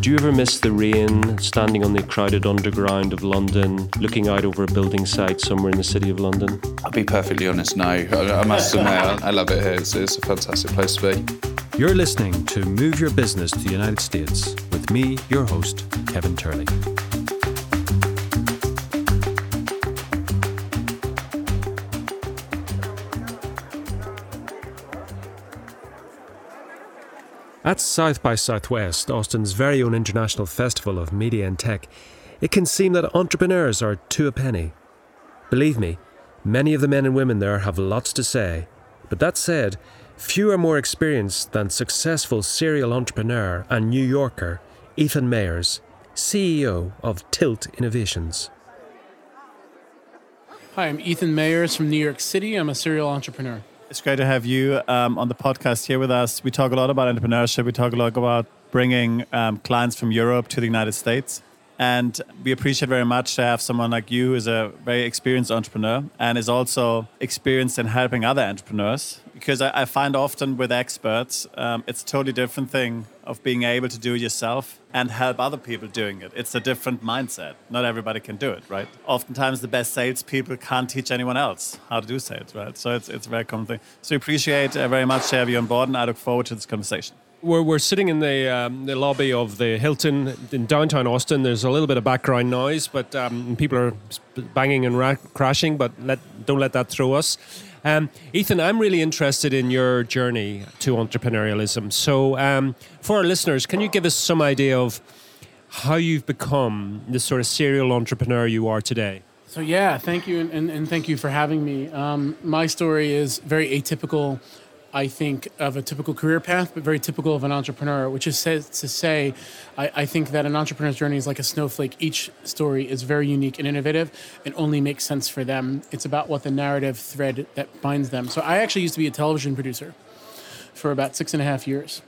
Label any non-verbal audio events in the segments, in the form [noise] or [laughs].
Do you ever miss the rain, standing on the crowded underground of London, looking out over a building site somewhere in the city of London? I'll be perfectly honest, no. I, I must admit, I, I love it here. It's, it's a fantastic place to be. You're listening to Move Your Business to the United States with me, your host, Kevin Turley. At South by Southwest, Austin's very own international festival of media and tech, it can seem that entrepreneurs are two a penny. Believe me, many of the men and women there have lots to say. But that said, few are more experienced than successful serial entrepreneur and New Yorker Ethan Mayers, CEO of Tilt Innovations. Hi, I'm Ethan Mayers from New York City. I'm a serial entrepreneur. It's great to have you um, on the podcast here with us. We talk a lot about entrepreneurship. We talk a lot about bringing um, clients from Europe to the United States. And we appreciate very much to have someone like you who is a very experienced entrepreneur and is also experienced in helping other entrepreneurs. Because I, I find often with experts, um, it's a totally different thing of being able to do it yourself and help other people doing it. It's a different mindset. Not everybody can do it, right? Oftentimes, the best salespeople can't teach anyone else how to do sales, right? So it's, it's a very common thing. So we appreciate uh, very much to have you on board, and I look forward to this conversation. We're, we're sitting in the um, the lobby of the Hilton in downtown Austin. There's a little bit of background noise, but um, people are banging and ra- crashing. But let, don't let that throw us. Um, Ethan, I'm really interested in your journey to entrepreneurialism. So, um, for our listeners, can you give us some idea of how you've become the sort of serial entrepreneur you are today? So, yeah, thank you, and, and thank you for having me. Um, my story is very atypical I think, of a typical career path, but very typical of an entrepreneur, which is to say, I, I, think that an entrepreneur's journey is like a snowflake. Each story is very unique and innovative and only makes sense for them. It's about what the narrative thread that binds them. So I actually used to be a television producer for about six and a half years.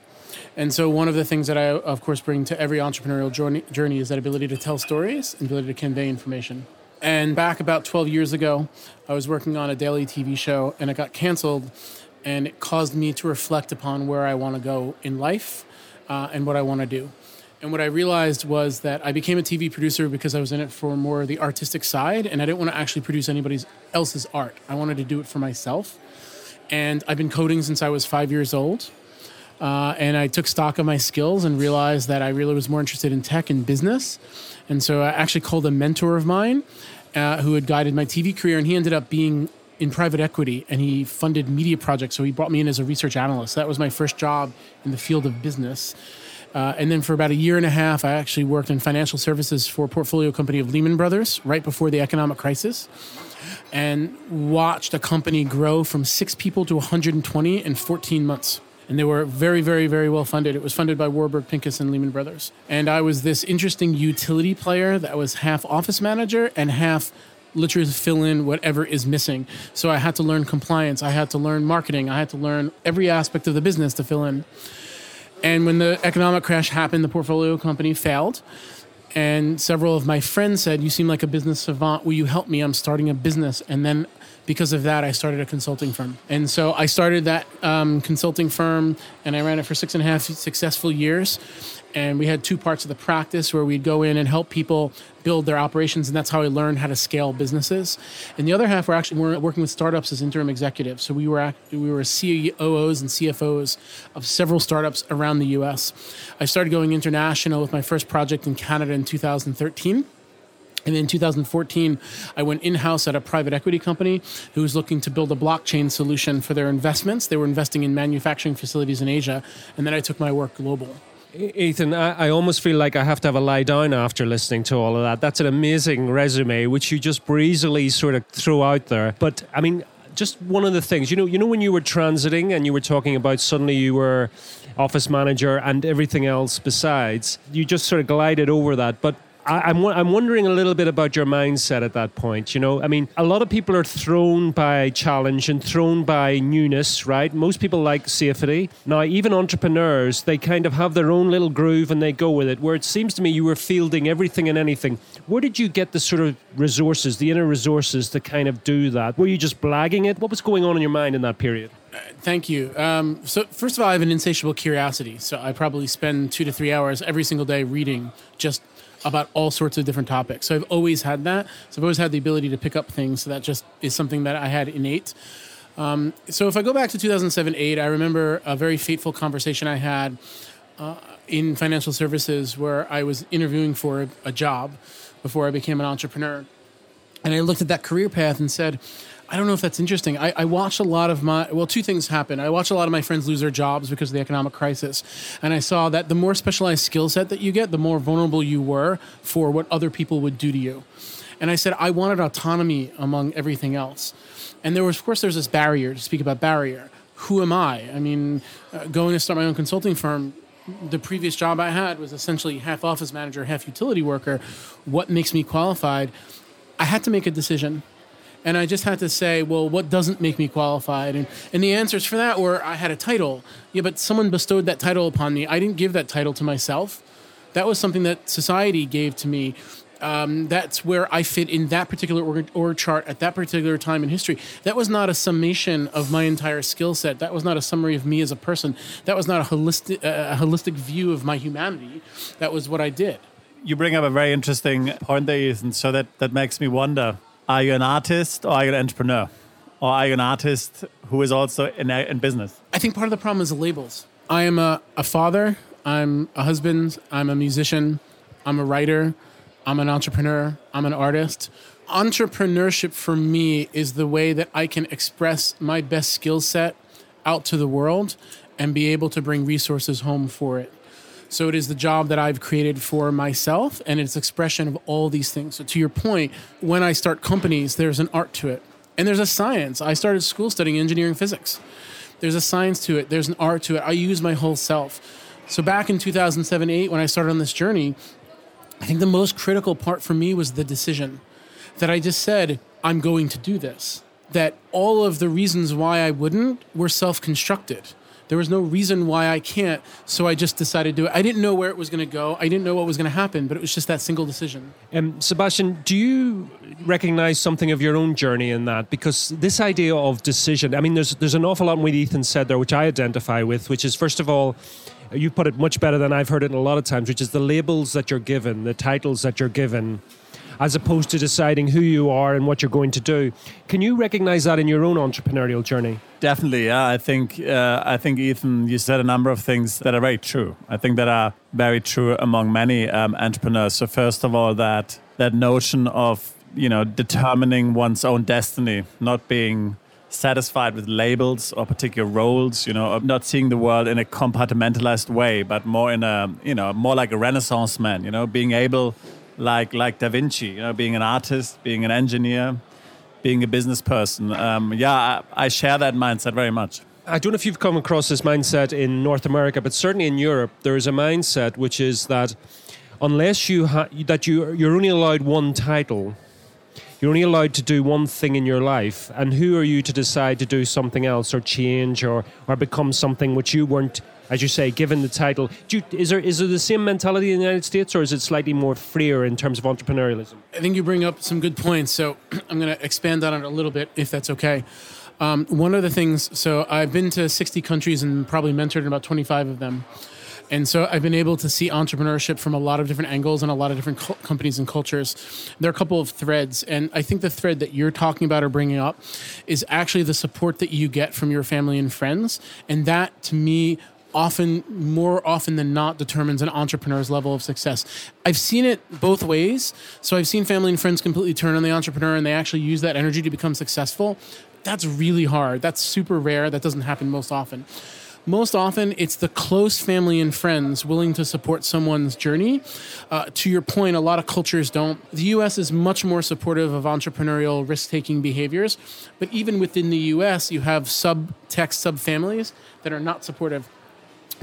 And so one of the things that I, of course, bring to every entrepreneurial journey, journey is that ability to tell stories and ability to convey information. And back about 12 years ago, I was working on a daily TV show and it got canceled and it caused me to reflect upon where I want to go in life uh, and what I want to do. And what I realized was that I became a TV producer because I was in it for more the artistic side, and I didn't want to actually produce anybody else's art. I wanted to do it for myself. And I've been coding since I was five years old. Uh, and I took stock of my skills and realized that I really was more interested in tech and business. And so I actually called a mentor of mine uh, who had guided my TV career, and he ended up being in private equity and he funded media projects. So he brought me in as a research analyst. That was my first job in the field of business. Uh, and then for about a year and a half, I actually worked in financial services for a portfolio company of Lehman Brothers right before the economic crisis and watched a company grow from six people to 120 in 14 months. And they were very, very, very well funded. It was funded by Warburg Pincus and Lehman Brothers. And I was this interesting utility player that was half office manager and half literally fill in whatever is missing. So I had to learn compliance, I had to learn marketing, I had to learn every aspect of the business to fill in. And when the economic crash happened, the portfolio company failed. And several of my friends said, You seem like a business savant. Will you help me? I'm starting a business. And then because of that, I started a consulting firm. And so I started that um, consulting firm and I ran it for six and a half successful years and we had two parts of the practice where we'd go in and help people build their operations and that's how i learned how to scale businesses and the other half we're actually working with startups as interim executives so we were we were CEOs and CFOs of several startups around the US I started going international with my first project in Canada in 2013 and then in 2014, I went in house at a private equity company who was looking to build a blockchain solution for their investments. They were investing in manufacturing facilities in Asia. And then I took my work global. Ethan, I, I, almost feel like I have to have a lie down after listening to all of that. That's an amazing resume, which you just breezily sort of threw out there. But I mean, just one of the things, you know, you know, when you were transiting and you were talking about suddenly you were office manager and everything else besides, you just sort of glided over that. But I, am I'm, I'm wondering a little bit about your mindset at that point. You know, I mean, a lot of people are thrown by challenge and thrown by newness, right? Most people like safety. Now, even entrepreneurs, they kind of have their own little groove and they go with it. Where it seems to me you were fielding everything and anything. Where did you get the sort of resources, the inner resources to kind of do that? Were you just blagging it? What was going on in your mind in that period? Thank you. Um, so, first of all, I have an insatiable curiosity. So, I probably spend two to three hours every single day reading just about all sorts of different topics. So, I've always had that. So, I've always had the ability to pick up things. So, that just is something that I had innate. Um, so, if I go back to 2007 8, I remember a very fateful conversation I had uh, in financial services where I was interviewing for a, a job before I became an entrepreneur. And I looked at that career path and said, I don't know if that's interesting. I, I watched a lot of my, well, two things happen. I watched a lot of my friends lose their jobs because of the economic crisis. And I saw that the more specialized skill set that you get, the more vulnerable you were for what other people would do to you. And I said, I wanted autonomy among everything else. And there was, of course, there's this barrier to speak about barrier. Who am I? I mean, uh, going to start my own consulting firm, the previous job I had was essentially half office manager, half utility worker. What makes me qualified? I had to make a decision. And I just had to say, well, what doesn't make me qualified? And, and the answers for that were I had a title. Yeah, but someone bestowed that title upon me. I didn't give that title to myself. That was something that society gave to me. Um, that's where I fit in that particular org, org, chart at that particular time in history. That was not a summation of my entire skill set. That was not a summary of me as a person. That was not a holistic, uh, a holistic view of my humanity. That was what I did. You bring up a very interesting point there, Ethan. So that, that makes me wonder are you an artist or are you an entrepreneur? Or are you an artist who is also in, in business? I think part of the problem is the labels. I am a, a father, I'm a husband, I'm a musician, I'm a writer, I'm an entrepreneur, I'm an artist. Entrepreneurship for me is the way that I can express my best skill set out to the world and be able to bring resources home for it. So it is the job that I've created for myself and it's expression of all these things. So to your point, when I start companies, there's an art to it. And there's a science. I started school studying engineering physics. There's a science to it. There's an art to it. I use my whole self. So back in 2007, 8, when I started on this journey, I think the most critical part for me was the decision that I just said, I'm going to do this. That all of the reasons why I wouldn't were self constructed. There was no reason why I can't, so I just decided to do it. I didn't know where it was going to go. I didn't know what was going to happen, but it was just that single decision. Um, Sebastian, do you recognize something of your own journey in that? Because this idea of decision, I mean, there's there's an awful lot what Ethan said there, which I identify with, which is first of all, you put it much better than I've heard it a lot of times, which is the labels that you're given, the titles that you're given as opposed to deciding who you are and what you're going to do. Can you recognize that in your own entrepreneurial journey? Definitely, yeah. I think uh, I think Ethan, you said a number of things that are very true. I think that are very true among many um, entrepreneurs. So first of all, that that notion of you know determining one's own destiny, not being satisfied with labels or particular roles, you know, not seeing the world in a compartmentalized way, but more in a, you know, more like a renaissance man, you know, being able like like Da Vinci, you know, being an artist, being an engineer, being a business person. Um, yeah, I, I, share that mindset very much. I don't know if you've come across this mindset in North America, but certainly in Europe, there is a mindset which is that unless you ha- that you you're only allowed one title, you're only allowed to do one thing in your life, and who are you to decide to do something else or change or or become something which you weren't as you say, given the title. You, is there is there the same mentality in the United States, or is it slightly more freer in terms of entrepreneurialism? I think you bring up some good points. So [clears throat] I'm going to expand on it a little bit, if that's okay. Um, one of the things, so I've been to 60 countries and probably mentored in about 25 of them. And so I've been able to see entrepreneurship from a lot of different angles and a lot of different co- companies and cultures. There are a couple of threads. And I think the thread that you're talking about or bringing up is actually the support that you get from your family and friends. And that, to me, often more often than not determines an entrepreneur's level of success. I've seen it both ways. So I've seen family and friends completely turn on the entrepreneur and they actually use that energy to become successful. That's really hard. That's super rare. That doesn't happen most often. Most often, it's the close family and friends willing to support someone's journey. Uh, to your point, a lot of cultures don't. The US is much more supportive of entrepreneurial risk taking behaviors, but even within the US, you have sub tech sub families that are not supportive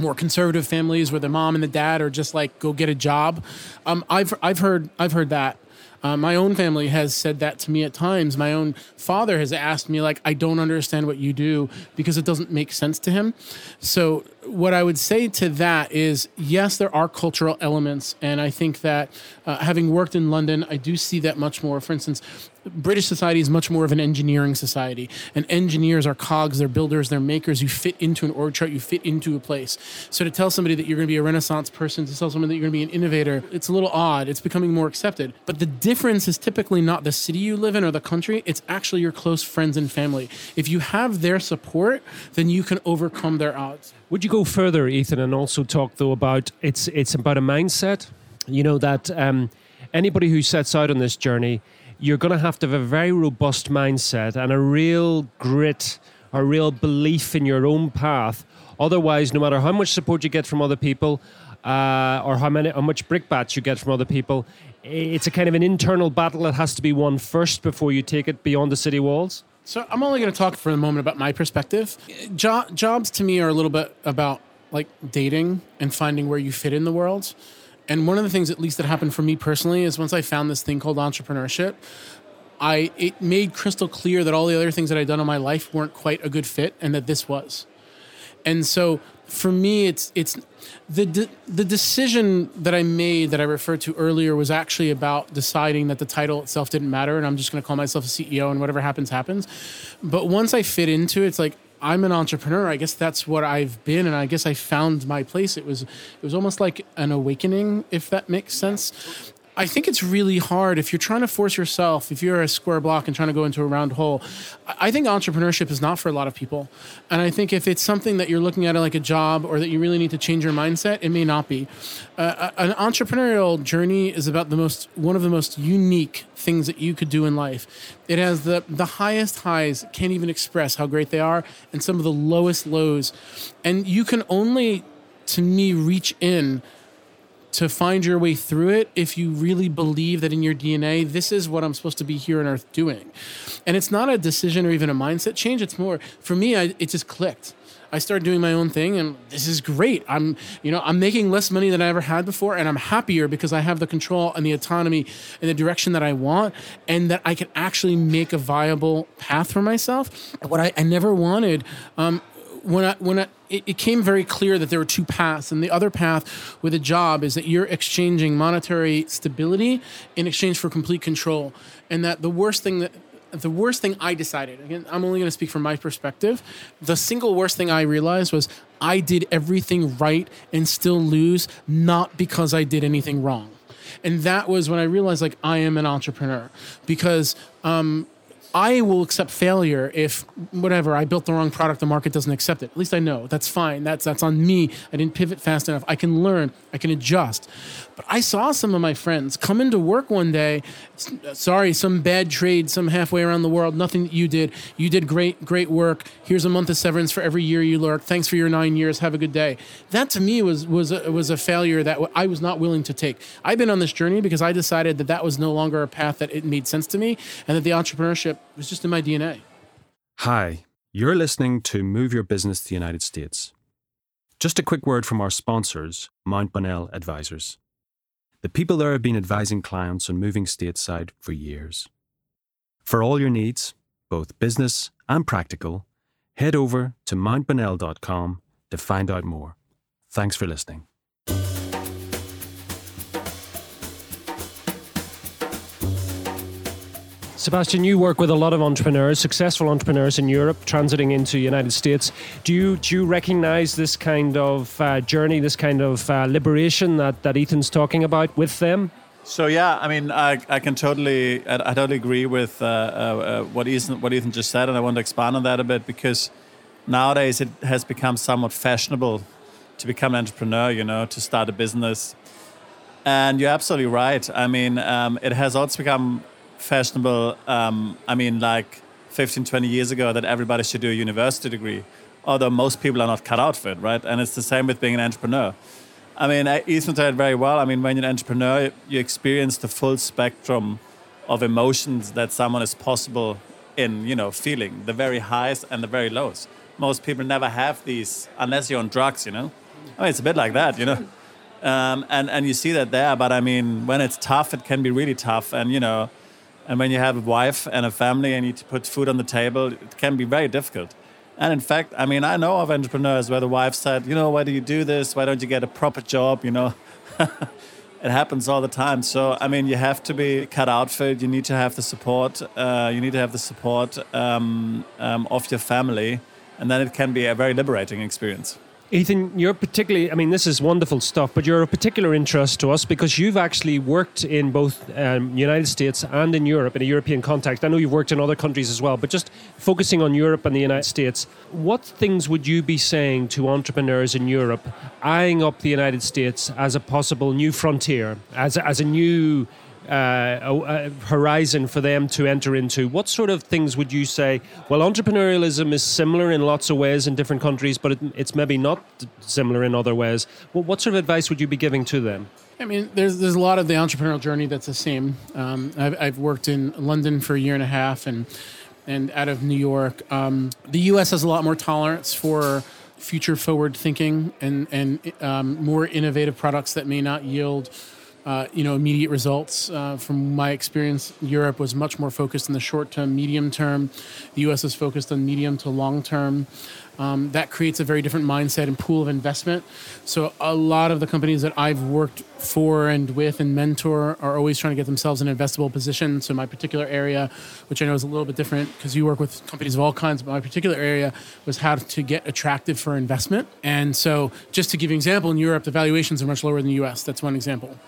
more conservative families where the mom and the dad are just like go get a job. Um, I've I've heard I've heard that. Uh, my own family has said that to me at times. My own father has asked me like, "I don't understand what you do because it doesn't make sense to him." So what I would say to that is yes, there are cultural elements. And I think that uh, having worked in London, I do see that much more. For instance, British society is much more of an engineering society, and engineers are cogs, they're builders, they're makers. You fit into an org chart, you fit into a place. So to tell somebody that you're going to be a Renaissance person, to tell someone that you're going to be an innovator, it's a little odd. It's becoming more accepted. But the difference is typically not the city you live in or the country, it's actually your close friends and family. If you have their support, then you can overcome their odds. Would you go further, Ethan, and also talk though about it's it's about a mindset? You know that um, anybody who sets out on this journey you're going to have to have a very robust mindset and a real grit, a real belief in your own path. Otherwise, no matter how much support you get from other people, uh, or how many how much brickbats you get from other people, it's a kind of an internal battle that has to be won first before you take it beyond the city walls. So I'm only going to talk for a moment about my perspective. Jo- jobs to me are a little bit about like dating and finding where you fit in the world. And one of the things, at least that happened for me personally, is once I found this thing called entrepreneurship, I it made crystal clear that all the other things that I'd done in my life weren't quite a good fit, and that this was. And so for me, it's it's the de- the decision that I made that I referred to earlier was actually about deciding that the title itself didn't matter, and I'm just going to call myself a CEO, and whatever happens happens. But once I fit into it, it's like I'm an entrepreneur. I guess that's what I've been, and I guess I found my place. It was it was almost like an awakening, if that makes sense. I think it's really hard if you're trying to force yourself, if you're a square block and trying to go into a round hole. I think entrepreneurship is not for a lot of people. And I think if it's something that you're looking at like a job or that you really need to change your mindset, it may not be. Uh, an entrepreneurial journey is about the most one of the most unique things that you could do in life. It has the the highest highs, can't even express how great they are, and some of the lowest lows. And you can only to me reach in to find your way through it if you really believe that in your DNA, this is what I'm supposed to be here on earth doing. And it's not a decision or even a mindset change. It's more, for me, I, it just clicked. I started doing my own thing and this is great. I'm, you know, I'm making less money than I ever had before and I'm happier because I have the control and the autonomy and the direction that I want and that I can actually make a viable path for myself. What I, I never wanted um, when I when I, it, it, came very clear that there were two paths, and the other path with a job is that you're exchanging monetary stability in exchange for complete control, and that the worst thing that the worst thing I decided, again, I'm only going to speak from my perspective. The single worst thing I realized was I did everything right and still lose, not because I did anything wrong. And that was when I realized, like, I am an entrepreneur because um, I will accept failure if whatever I built the wrong product, the market doesn't accept it. At least I know that's fine. That's that's on me. I didn't pivot fast enough. I can learn. I can adjust. But I saw some of my friends come into work one day. Sorry, some bad trade, some halfway around the world. Nothing that you did. You did great, great work. Here's a month of severance for every year you lurk. Thanks for your nine years. Have a good day. That to me was was a, was a failure that I was not willing to take. I've been on this journey because I decided that that was no longer a path that it made sense to me, and that the entrepreneurship was just in my DNA. Hi, you're listening to Move Your Business to the United States. Just a quick word from our sponsors, Mount Bonnell Advisors. The people there have been advising clients on moving stateside for years. For all your needs, both business and practical, head over to mountbonnell.com to find out more. Thanks for listening. Sebastian, you work with a lot of entrepreneurs, successful entrepreneurs in Europe, transiting into United States. Do you do you recognize this kind of uh, journey, this kind of uh, liberation that, that Ethan's talking about with them? So yeah, I mean, I, I can totally I, I totally agree with uh, uh, uh, what Ethan what Ethan just said, and I want to expand on that a bit because nowadays it has become somewhat fashionable to become an entrepreneur. You know, to start a business. And you're absolutely right. I mean, um, it has also become fashionable, um, I mean, like 15, 20 years ago, that everybody should do a university degree, although most people are not cut out for it, right? And it's the same with being an entrepreneur. I mean, Ethan said it very well. I mean, when you're an entrepreneur, you experience the full spectrum of emotions that someone is possible in, you know, feeling the very highs and the very lows. Most people never have these unless you're on drugs, you know. I mean, it's a bit like that, you know. [laughs] Um, and and you see that there, but I mean, when it's tough, it can be really tough. And you know, and when you have a wife and a family and you need to put food on the table, it can be very difficult. And in fact, I mean, I know of entrepreneurs where the wife said, you know, why do you do this? Why don't you get a proper job? You know, [laughs] it happens all the time. So, I mean, you have to be cut out for it. You need to have the support. Uh, you need to have the support um, um, of your family. And then it can be a very liberating experience. Ethan, you're particularly, I mean, this is wonderful stuff, but you're a particular interest to us because you've actually worked in both um, United States and in Europe in a European context. I know you've worked in other countries as well, but just focusing on Europe and the United States, what things would you be saying to entrepreneurs in Europe eyeing up the United States as a possible new frontier, as, as a new uh, a, horizon for them to enter into. What sort of things would you say? Well, entrepreneurialism is similar in lots of ways in different countries, but it, it's maybe not similar in other ways. Well, what sort of advice would you be giving to them? I mean, there's there's a lot of the entrepreneurial journey that's the same. Um, I've, I've worked in London for a year and a half, and and out of New York. Um, the U.S. has a lot more tolerance for future forward thinking and and um, more innovative products that may not yield uh, you know, immediate results. Uh, from my experience, Europe was much more focused in the short term, medium term. The U.S. is focused on medium to long term. Um, that creates a very different mindset and pool of investment. So a lot of the companies that I've worked for and with and mentor are always trying to get themselves in an investable position. So my particular area, which I know is a little bit different because you work with companies of all kinds, but my particular area was how to get attractive for investment. And so just to give you an example, in Europe, the valuations are much lower than the U.S. That's one example.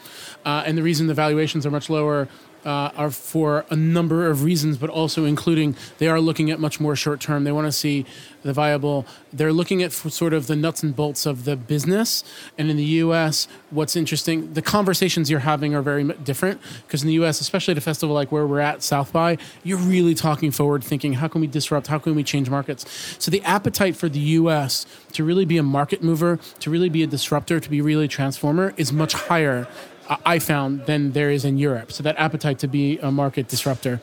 Uh, and the reason the valuations are much lower uh, are for a number of reasons, but also including they are looking at much more short term. They want to see the viable. They're looking at sort of the nuts and bolts of the business. And in the U.S., what's interesting, the conversations you're having are very different because in the U.S., especially at a festival like where we're at, South by, you're really talking forward, thinking how can we disrupt, how can we change markets. So the appetite for the U.S. to really be a market mover, to really be a disruptor, to be really a transformer is much higher I found than there is in Europe. So that appetite to be a market disruptor.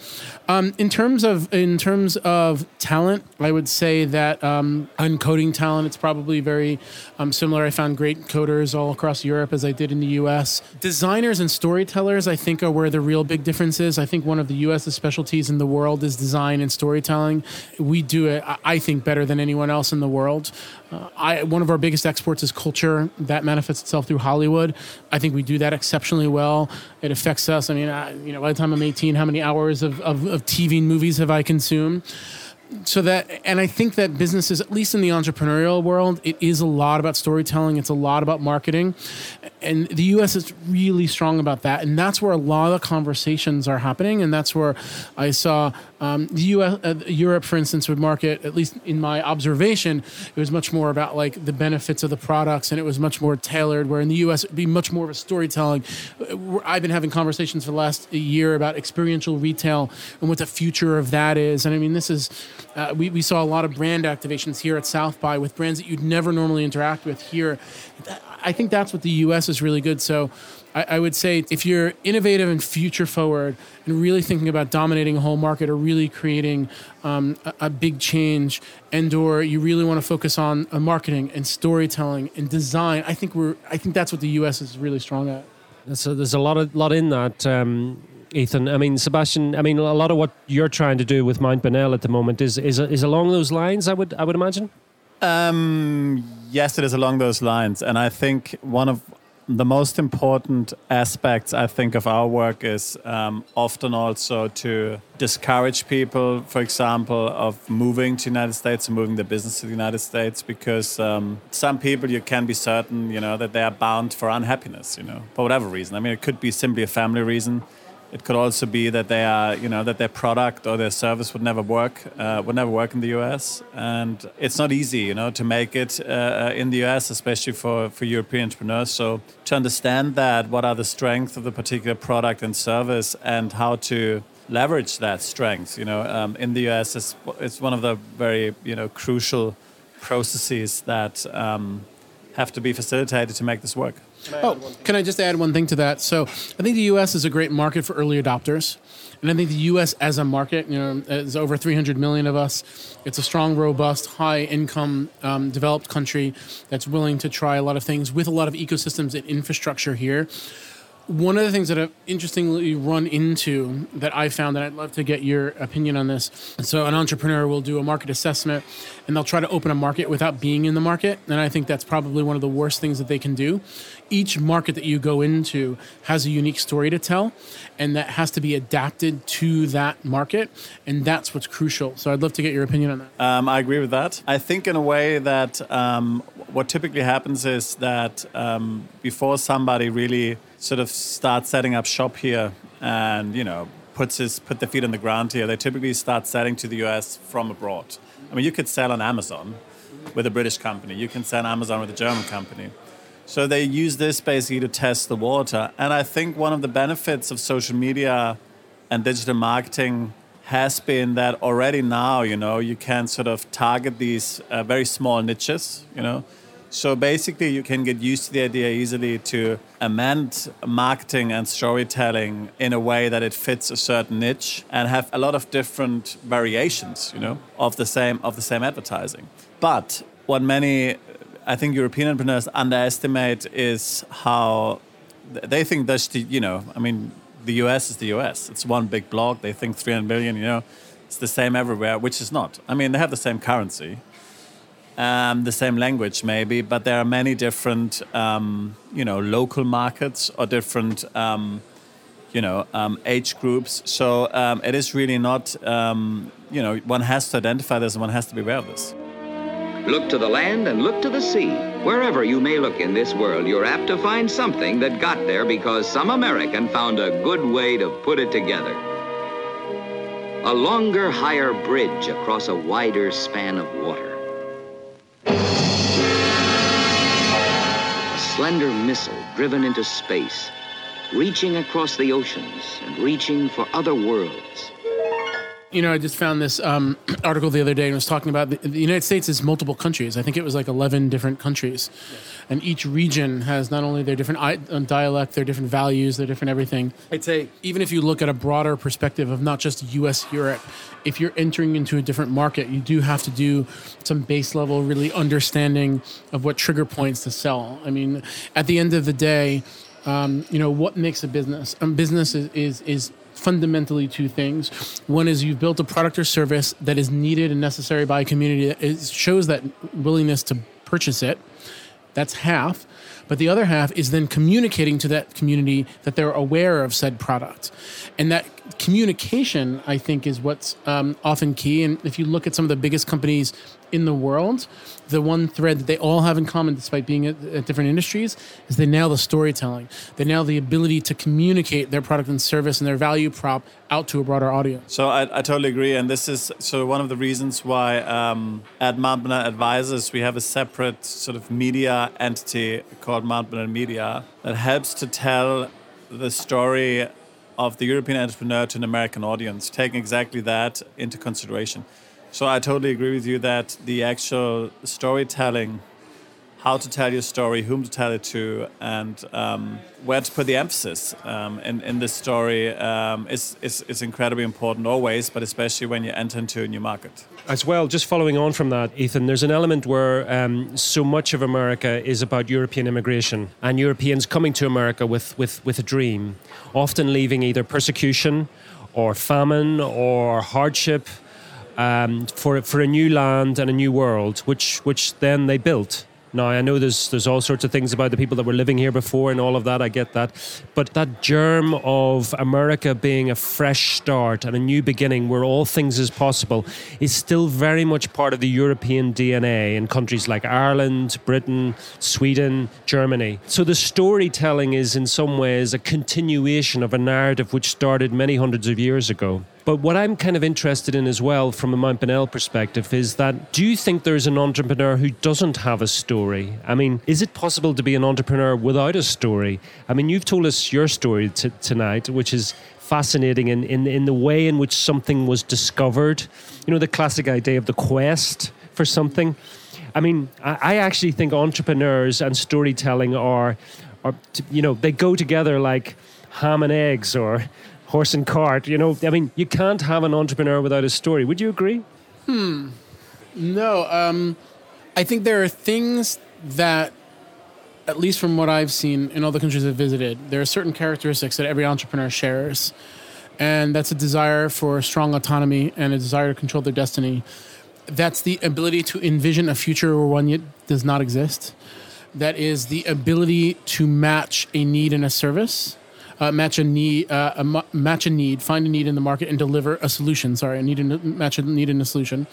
Um, in terms of in terms of talent, I would say that um, uncoding talent, it's probably very um, similar. I found great coders all across Europe as I did in the U.S. Designers and storytellers, I think, are where the real big difference is. I think one of the U.S.'s specialties in the world is design and storytelling. We do it, I think, better than anyone else in the world. Uh, I, one of our biggest exports is culture. That manifests itself through Hollywood. I think we do that exceptionally well. It affects us. I mean, I, you know, by the time I'm 18, how many hours of, of, of TV and movies have I consumed? so that and i think that businesses at least in the entrepreneurial world it is a lot about storytelling it's a lot about marketing and the us is really strong about that and that's where a lot of conversations are happening and that's where i saw um, the US, uh, Europe, for instance, would market, at least in my observation, it was much more about like the benefits of the products and it was much more tailored. Where in the US, it'd be much more of a storytelling. Uh, I've been having conversations for the last year about experiential retail and what the future of that is. And I mean, this is, uh, we, we saw a lot of brand activations here at South by with brands that you'd never normally interact with here. I think that's what the US is really good. So, I, I, would say if you're innovative and future forward and really thinking about dominating a whole market or really creating um, a, a, big change and or you really want to focus on uh, marketing and storytelling and design i think we're i think that's what the us is really strong at so there's a lot of lot in that um, Ethan, I mean, Sebastian, I mean, a lot of what you're trying to do with Mount Bonnell at the moment is is, is along those lines. I would I would imagine. Um, yes, it is along those lines, and I think one of the most important aspects I think of our work is um, often also to discourage people, for example, of moving to the United States and moving their business to the United States because um, some people you can be certain, you know, that they are bound for unhappiness, you know, for whatever reason. I mean, it could be simply a family reason. It could also be that they are, you know, that their product or their service would never work, uh, would never work in the U.S. And it's not easy, you know, to make it uh, in the U.S., especially for for European entrepreneurs. So to understand that, what are the strengths of the particular product and service, and how to leverage that strength, you know, um, in the U.S. is it's one of the very you know crucial processes that um, have to be facilitated to make this work. Can oh, can I just add one thing to that? So I think the U.S. is a great market for early adopters. And I think the U.S. as a market, you know, is over 300 million of us. It's a strong, robust, high-income, um, developed country that's willing to try a lot of things with a lot of ecosystems and infrastructure here one of the things that I've interestingly run into that I found, and I'd love to get your opinion on this. So, an entrepreneur will do a market assessment and they'll try to open a market without being in the market. And I think that's probably one of the worst things that they can do. Each market that you go into has a unique story to tell, and that has to be adapted to that market. And that's what's crucial. So, I'd love to get your opinion on that. Um, I agree with that. I think, in a way, that um, what typically happens is that um, before somebody really sort of starts setting up shop here and you know puts his put their feet on the ground here, they typically start selling to the US from abroad. I mean, you could sell on Amazon with a British company. You can sell on Amazon with a German company. So they use this basically to test the water. And I think one of the benefits of social media and digital marketing has been that already now, you know, you can sort of target these uh, very small niches, you know. So basically, you can get used to the idea easily to amend marketing and storytelling in a way that it fits a certain niche and have a lot of different variations, you know, of the same of the same advertising. But what many, I think, European entrepreneurs underestimate is how they think that's the, you know, I mean, the US is the US. It's one big block. They think 300 million, you know, it's the same everywhere, which is not. I mean, they have the same currency um, the same language maybe, but there are many different, um, you know, local markets or different, um, you know, um, age groups. So um, it is really not, um, you know, one has to identify this and one has to be aware of this. Look to the land and look to the sea. Wherever you may look in this world, you're apt to find something that got there because some American found a good way to put it together. A longer, higher bridge across a wider span of water slender missile driven into space, reaching across the oceans and reaching for other worlds. You know, I just found this um, [clears throat] article the other day and was talking about the, the, United States is multiple countries. I think it was like 11 different countries. Yes. And each region has not only their different um, dialect, their different values, their different everything. I'd say, even if you look at a broader perspective of not just US, Europe, if you're entering into a different market, you do have to do some base level, really understanding of what trigger points to sell. I mean, at the end of the day, um, you know, what makes a business? Um, business is, is, is fundamentally two things. One is you've built a product or service that is needed and necessary by a community that shows that willingness to purchase it. That's half. But the other half is then communicating to that community that they're aware of said product. And that communication, I think, is what's um, often key. And if you look at some of the biggest companies in the world, the one thread that they all have in common, despite being at, at, different industries, is they nail the storytelling. They nail the ability to communicate their product and service and their value prop out to a broader audience. So I, I totally agree, and this is of one of the reasons why um, at Mount Bonnell Advisors we have a separate sort of media entity called Mount Bonnell Media that helps to tell the story of the European entrepreneur to an American audience, taking exactly that into consideration. So I totally agree with you that the actual storytelling, how to tell your story, whom to tell it to, and um, where to put the emphasis um, in, in this story um, is, is, is incredibly important always, but especially when you enter into a new market. As well, just following on from that, Ethan, there's an element where um, so much of America is about European immigration and Europeans coming to America with, with, with a dream, often leaving either persecution or famine or hardship um, for for a new land and a new world, which which then they built. Now I know there's there's all sorts of things about the people that were living here before and all of that. I get that, but that germ of America being a fresh start and a new beginning, where all things is possible, is still very much part of the European DNA in countries like Ireland, Britain, Sweden, Germany. So the storytelling is in some ways a continuation of a narrative which started many hundreds of years ago. But what I'm kind of interested in as well, from a Mount Bonnell perspective, is that do you think there's an entrepreneur who doesn't have a story? I mean, is it possible to be an entrepreneur without a story? I mean, you've told us your story t- tonight, which is fascinating in, in, in the way in which something was discovered. You know, the classic idea of the quest for something. I mean, I, I actually think entrepreneurs and storytelling are, are, you know, they go together like ham and eggs or horse and cart. You know, I mean, you can't have an entrepreneur without a story. Would you agree? Hmm. No. Um, I think there are things that at least from what I've seen in all the countries I've visited, there are certain characteristics that every entrepreneur shares. And that's a desire for strong autonomy and a desire to control their destiny. That's the ability to envision a future where one yet does not exist. That is the ability to match a need and a service uh, match a need, uh, a match a need, find a need in the market, and deliver a solution. Sorry, a need match a need and a solution.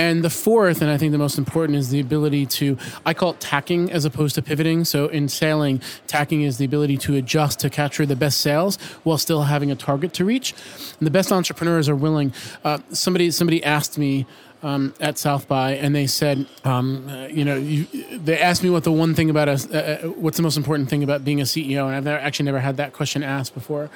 And the fourth, and I think the most important, is the ability to, I call it tacking as opposed to pivoting. So in sailing, tacking is the ability to adjust to capture the best sales while still having a target to reach. And the best entrepreneurs are willing. Uh, somebody, somebody asked me um, at South by, and they said, um, uh, you know, you, they asked me what the one thing about us, uh, uh, what's the most important thing about being a CEO, and I've never, actually never had that question asked before.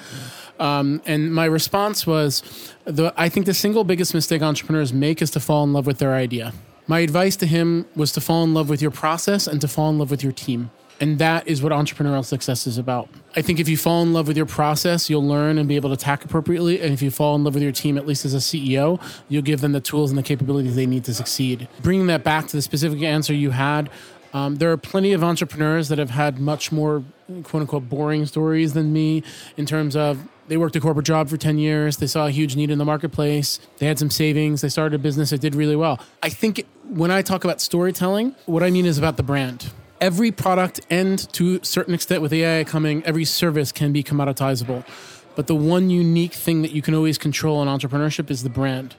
Um, and my response was, the, I think the single biggest mistake entrepreneurs make is to fall in love with their idea. My advice to him was to fall in love with your process and to fall in love with your team. And that is what entrepreneurial success is about. I think if you fall in love with your process, you'll learn and be able to tack appropriately. And if you fall in love with your team, at least as a CEO, you'll give them the tools and the capabilities they need to succeed. Bringing that back to the specific answer you had, um, there are plenty of entrepreneurs that have had much more quote unquote boring stories than me in terms of they worked a corporate job for 10 years. They saw a huge need in the marketplace. They had some savings. They started a business that did really well. I think when I talk about storytelling, what I mean is about the brand every product and to a certain extent with AI coming, every service can be commoditizable. But the one unique thing that you can always control in entrepreneurship is the brand.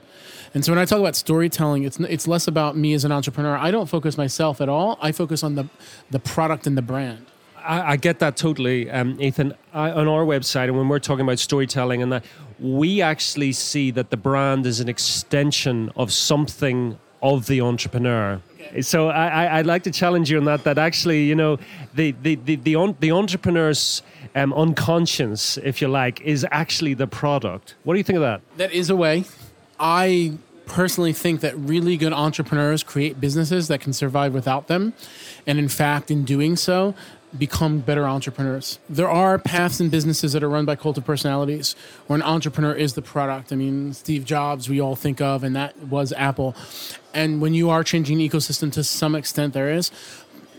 And so when I talk about storytelling, it's it's less about me as an entrepreneur. I don't focus myself at all. I focus on the the product and the brand. I, I get that totally, um, Ethan. I, on our website, and when we're talking about storytelling, and that we actually see that the brand is an extension of something of the entrepreneur. So I, would like to challenge you on that. That actually, you know, the the the the, the entrepreneur's um, unconscious, if you like, is actually the product. What do you think of that? That is a way. I personally think that really good entrepreneurs create businesses that can survive without them, and in fact, in doing so, become better entrepreneurs. There are paths in businesses that are run by cult of personalities where an entrepreneur is the product. I mean, Steve Jobs, we all think of, and that was Apple. And when you are changing ecosystem to some extent, there is.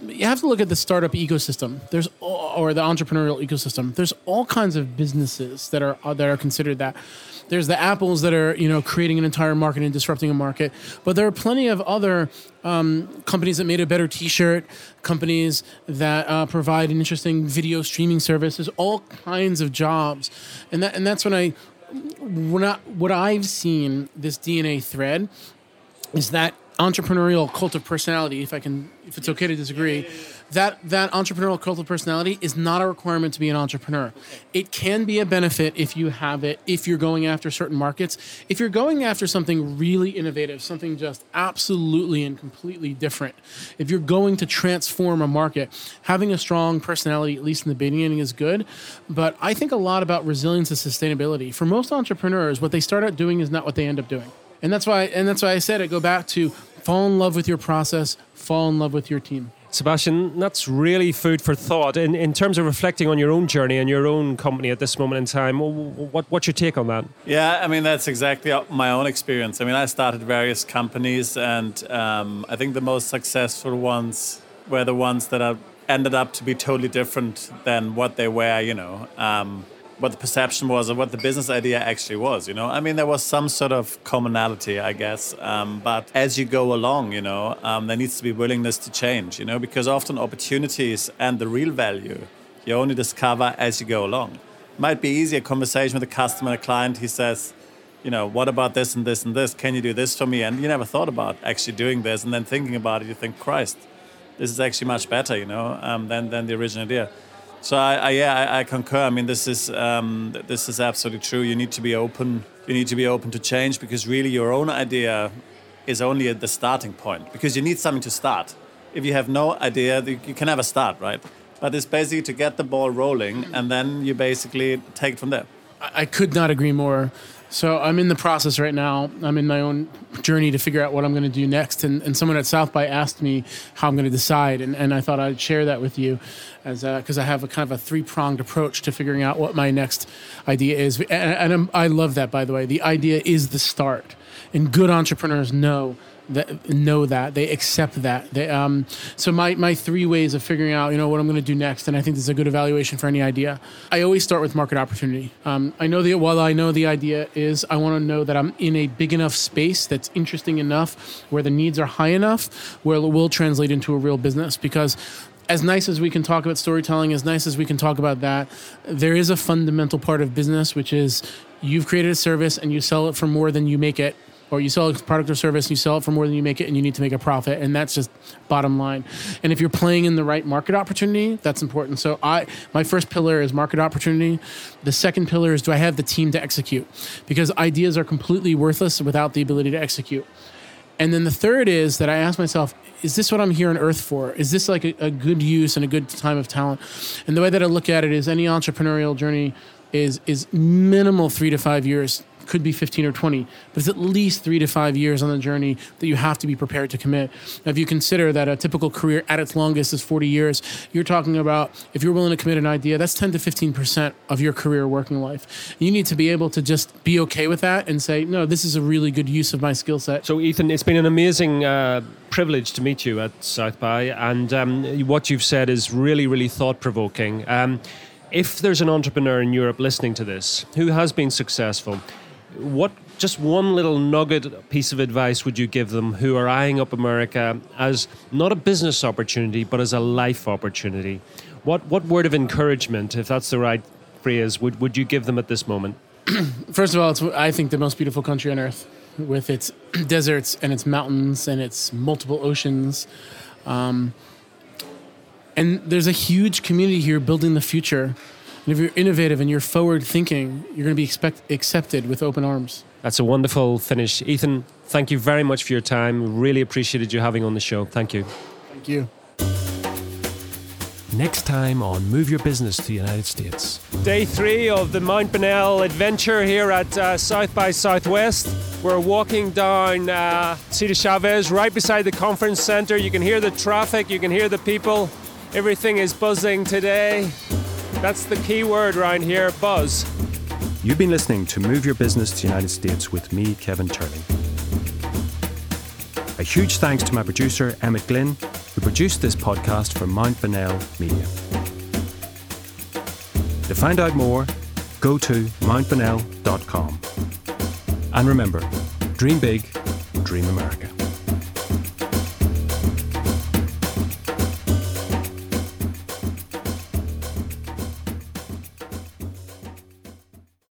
You have to look at the startup ecosystem. There's or the entrepreneurial ecosystem. There's all kinds of businesses that are that are considered that there's the apples that are you know creating an entire market and disrupting a market, but there are plenty of other um, companies that made a better T-shirt, companies that uh, provide an interesting video streaming service. There's all kinds of jobs, and that and that's when I when I, what I've seen this DNA thread is that entrepreneurial cult of personality. If I can, if it's okay to disagree that that entrepreneurial cult of personality is not a requirement to be an entrepreneur. It can be a benefit if you have it, if you're going after certain markets. If you're going after something really innovative, something just absolutely and completely different, if you're going to transform a market, having a strong personality, at least in the beginning, is good. But I think a lot about resilience and sustainability. For most entrepreneurs, what they start out doing is not what they end up doing. And that's why and that's why I said it go back to fall in love with your process, fall in love with your team. Sebastian, that's really food for thought. In, in terms of reflecting on your own journey and your own company at this moment in time, what, what's your take on that? Yeah, I mean, that's exactly my own experience. I mean, I started various companies, and um, I think the most successful ones were the ones that ended up to be totally different than what they were, you know. Um, what the perception was or what the business idea actually was. You know, I mean, there was some sort of commonality, I guess. Um, but as you go along, you know, um, there needs to be willingness to change. You know, because often opportunities and the real value you only discover as you go along. Might be easier conversation with a customer, a client. He says, you know, what about this and this and this? Can you do this for me? And you never thought about actually doing this, and then thinking about it, you think, Christ, this is actually much better, you know, um, than than the original idea. So I, I yeah, I, I, concur. I mean, this is um, this is absolutely true. You need to be open. You need to be open to change because really your own idea is only at the starting point because you need something to start. If you have no idea, you can never start, right? But it's basically to get the ball rolling and then you basically take it from there. I could not agree more. So I'm in the process right now. I'm in my own journey to figure out what I'm going to do next. And, and someone at South by asked me how I'm going to decide, and, and I thought I'd share that with you, as because I have a kind of a three pronged approach to figuring out what my next idea is. And, and i love that, by the way. The idea is the start, and good entrepreneurs know that know that they accept that. They, um, so my my three ways of figuring out you know what I'm going to do next, and I think this is a good evaluation for any idea. I always start with market opportunity. Um, I know that while I know the idea is I want to know that I'm in a big enough space that's interesting enough where the needs are high enough where it will translate into a real business because as nice as we can talk about storytelling, as nice as we can talk about that, there is a fundamental part of business, which is you've created a service and you sell it for more than you make it or you sell a product or service you sell it for more than you make it and you need to make a profit and that's just bottom line. And if you're playing in the right market opportunity that's important. So i my first pillar is market opportunity. The second pillar is do i have the team to execute? Because ideas are completely worthless without the ability to execute. And then the third is that i ask myself is this what i'm here on earth for? Is this like a, a good use and a good time of talent? And the way that i look at it is any entrepreneurial journey is is minimal three to five years could be 15 or 20, but it's at least three to five years on the journey that you have to be prepared to commit. Now, if you consider that a typical career at its longest is 40 years, you're talking about if you're willing to commit an idea, that's 10 to 15% of your career working life. You need to be able to just be okay with that and say, no, this is a really good use of my skill set. So, Ethan, it's been an amazing uh, privilege to meet you at South by, and um, what you've said is really, really thought provoking. Um, if there's an entrepreneur in Europe listening to this who has been successful, what just one little nugget piece of advice would you give them who are eyeing up America as not a business opportunity but as a life opportunity? What what word of encouragement, if that's the right phrase, would, would you give them at this moment? [clears throat] First of all, it's I think the most beautiful country on earth, with its [clears throat] deserts and its mountains and its multiple oceans. Um, and there's a huge community here building the future and if you're innovative and you're forward thinking, you're going to be expect, accepted with open arms. That's a wonderful finish. Ethan, thank you very much for your time. Really appreciated you having on the show. Thank you. Thank you. Next time on Move Your Business to the United States. Day three of the Mount Bonnell adventure here at uh, South by Southwest. We're walking down uh, Cesar Chavez right beside the conference center. You can hear the traffic, you can hear the people. Everything is buzzing today. That's the key word around here buzz. You've been listening to Move Your Business to the United States with me, Kevin Turley. A huge thanks to my producer, Emmett Glynn, who produced this podcast for Mount Bonnell Media. To find out more, go to mountbonnell.com. And remember, dream big, dream America.